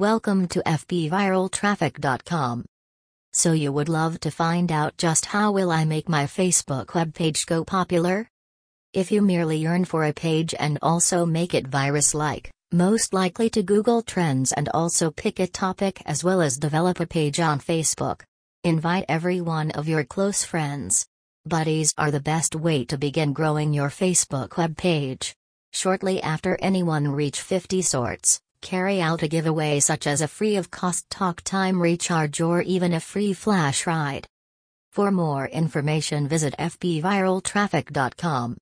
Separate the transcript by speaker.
Speaker 1: Welcome to fbviraltraffic.com. So you would love to find out just how will I make my Facebook webpage go popular? If you merely yearn for a page and also make it virus-like, most likely to Google Trends and also pick a topic as well as develop a page on Facebook. Invite every one of your close friends. Buddies are the best way to begin growing your Facebook web page. Shortly after anyone reach 50 sorts, carry out a giveaway such as a free of cost talk time recharge or even a free flash drive. For more information visit fbviraltraffic.com.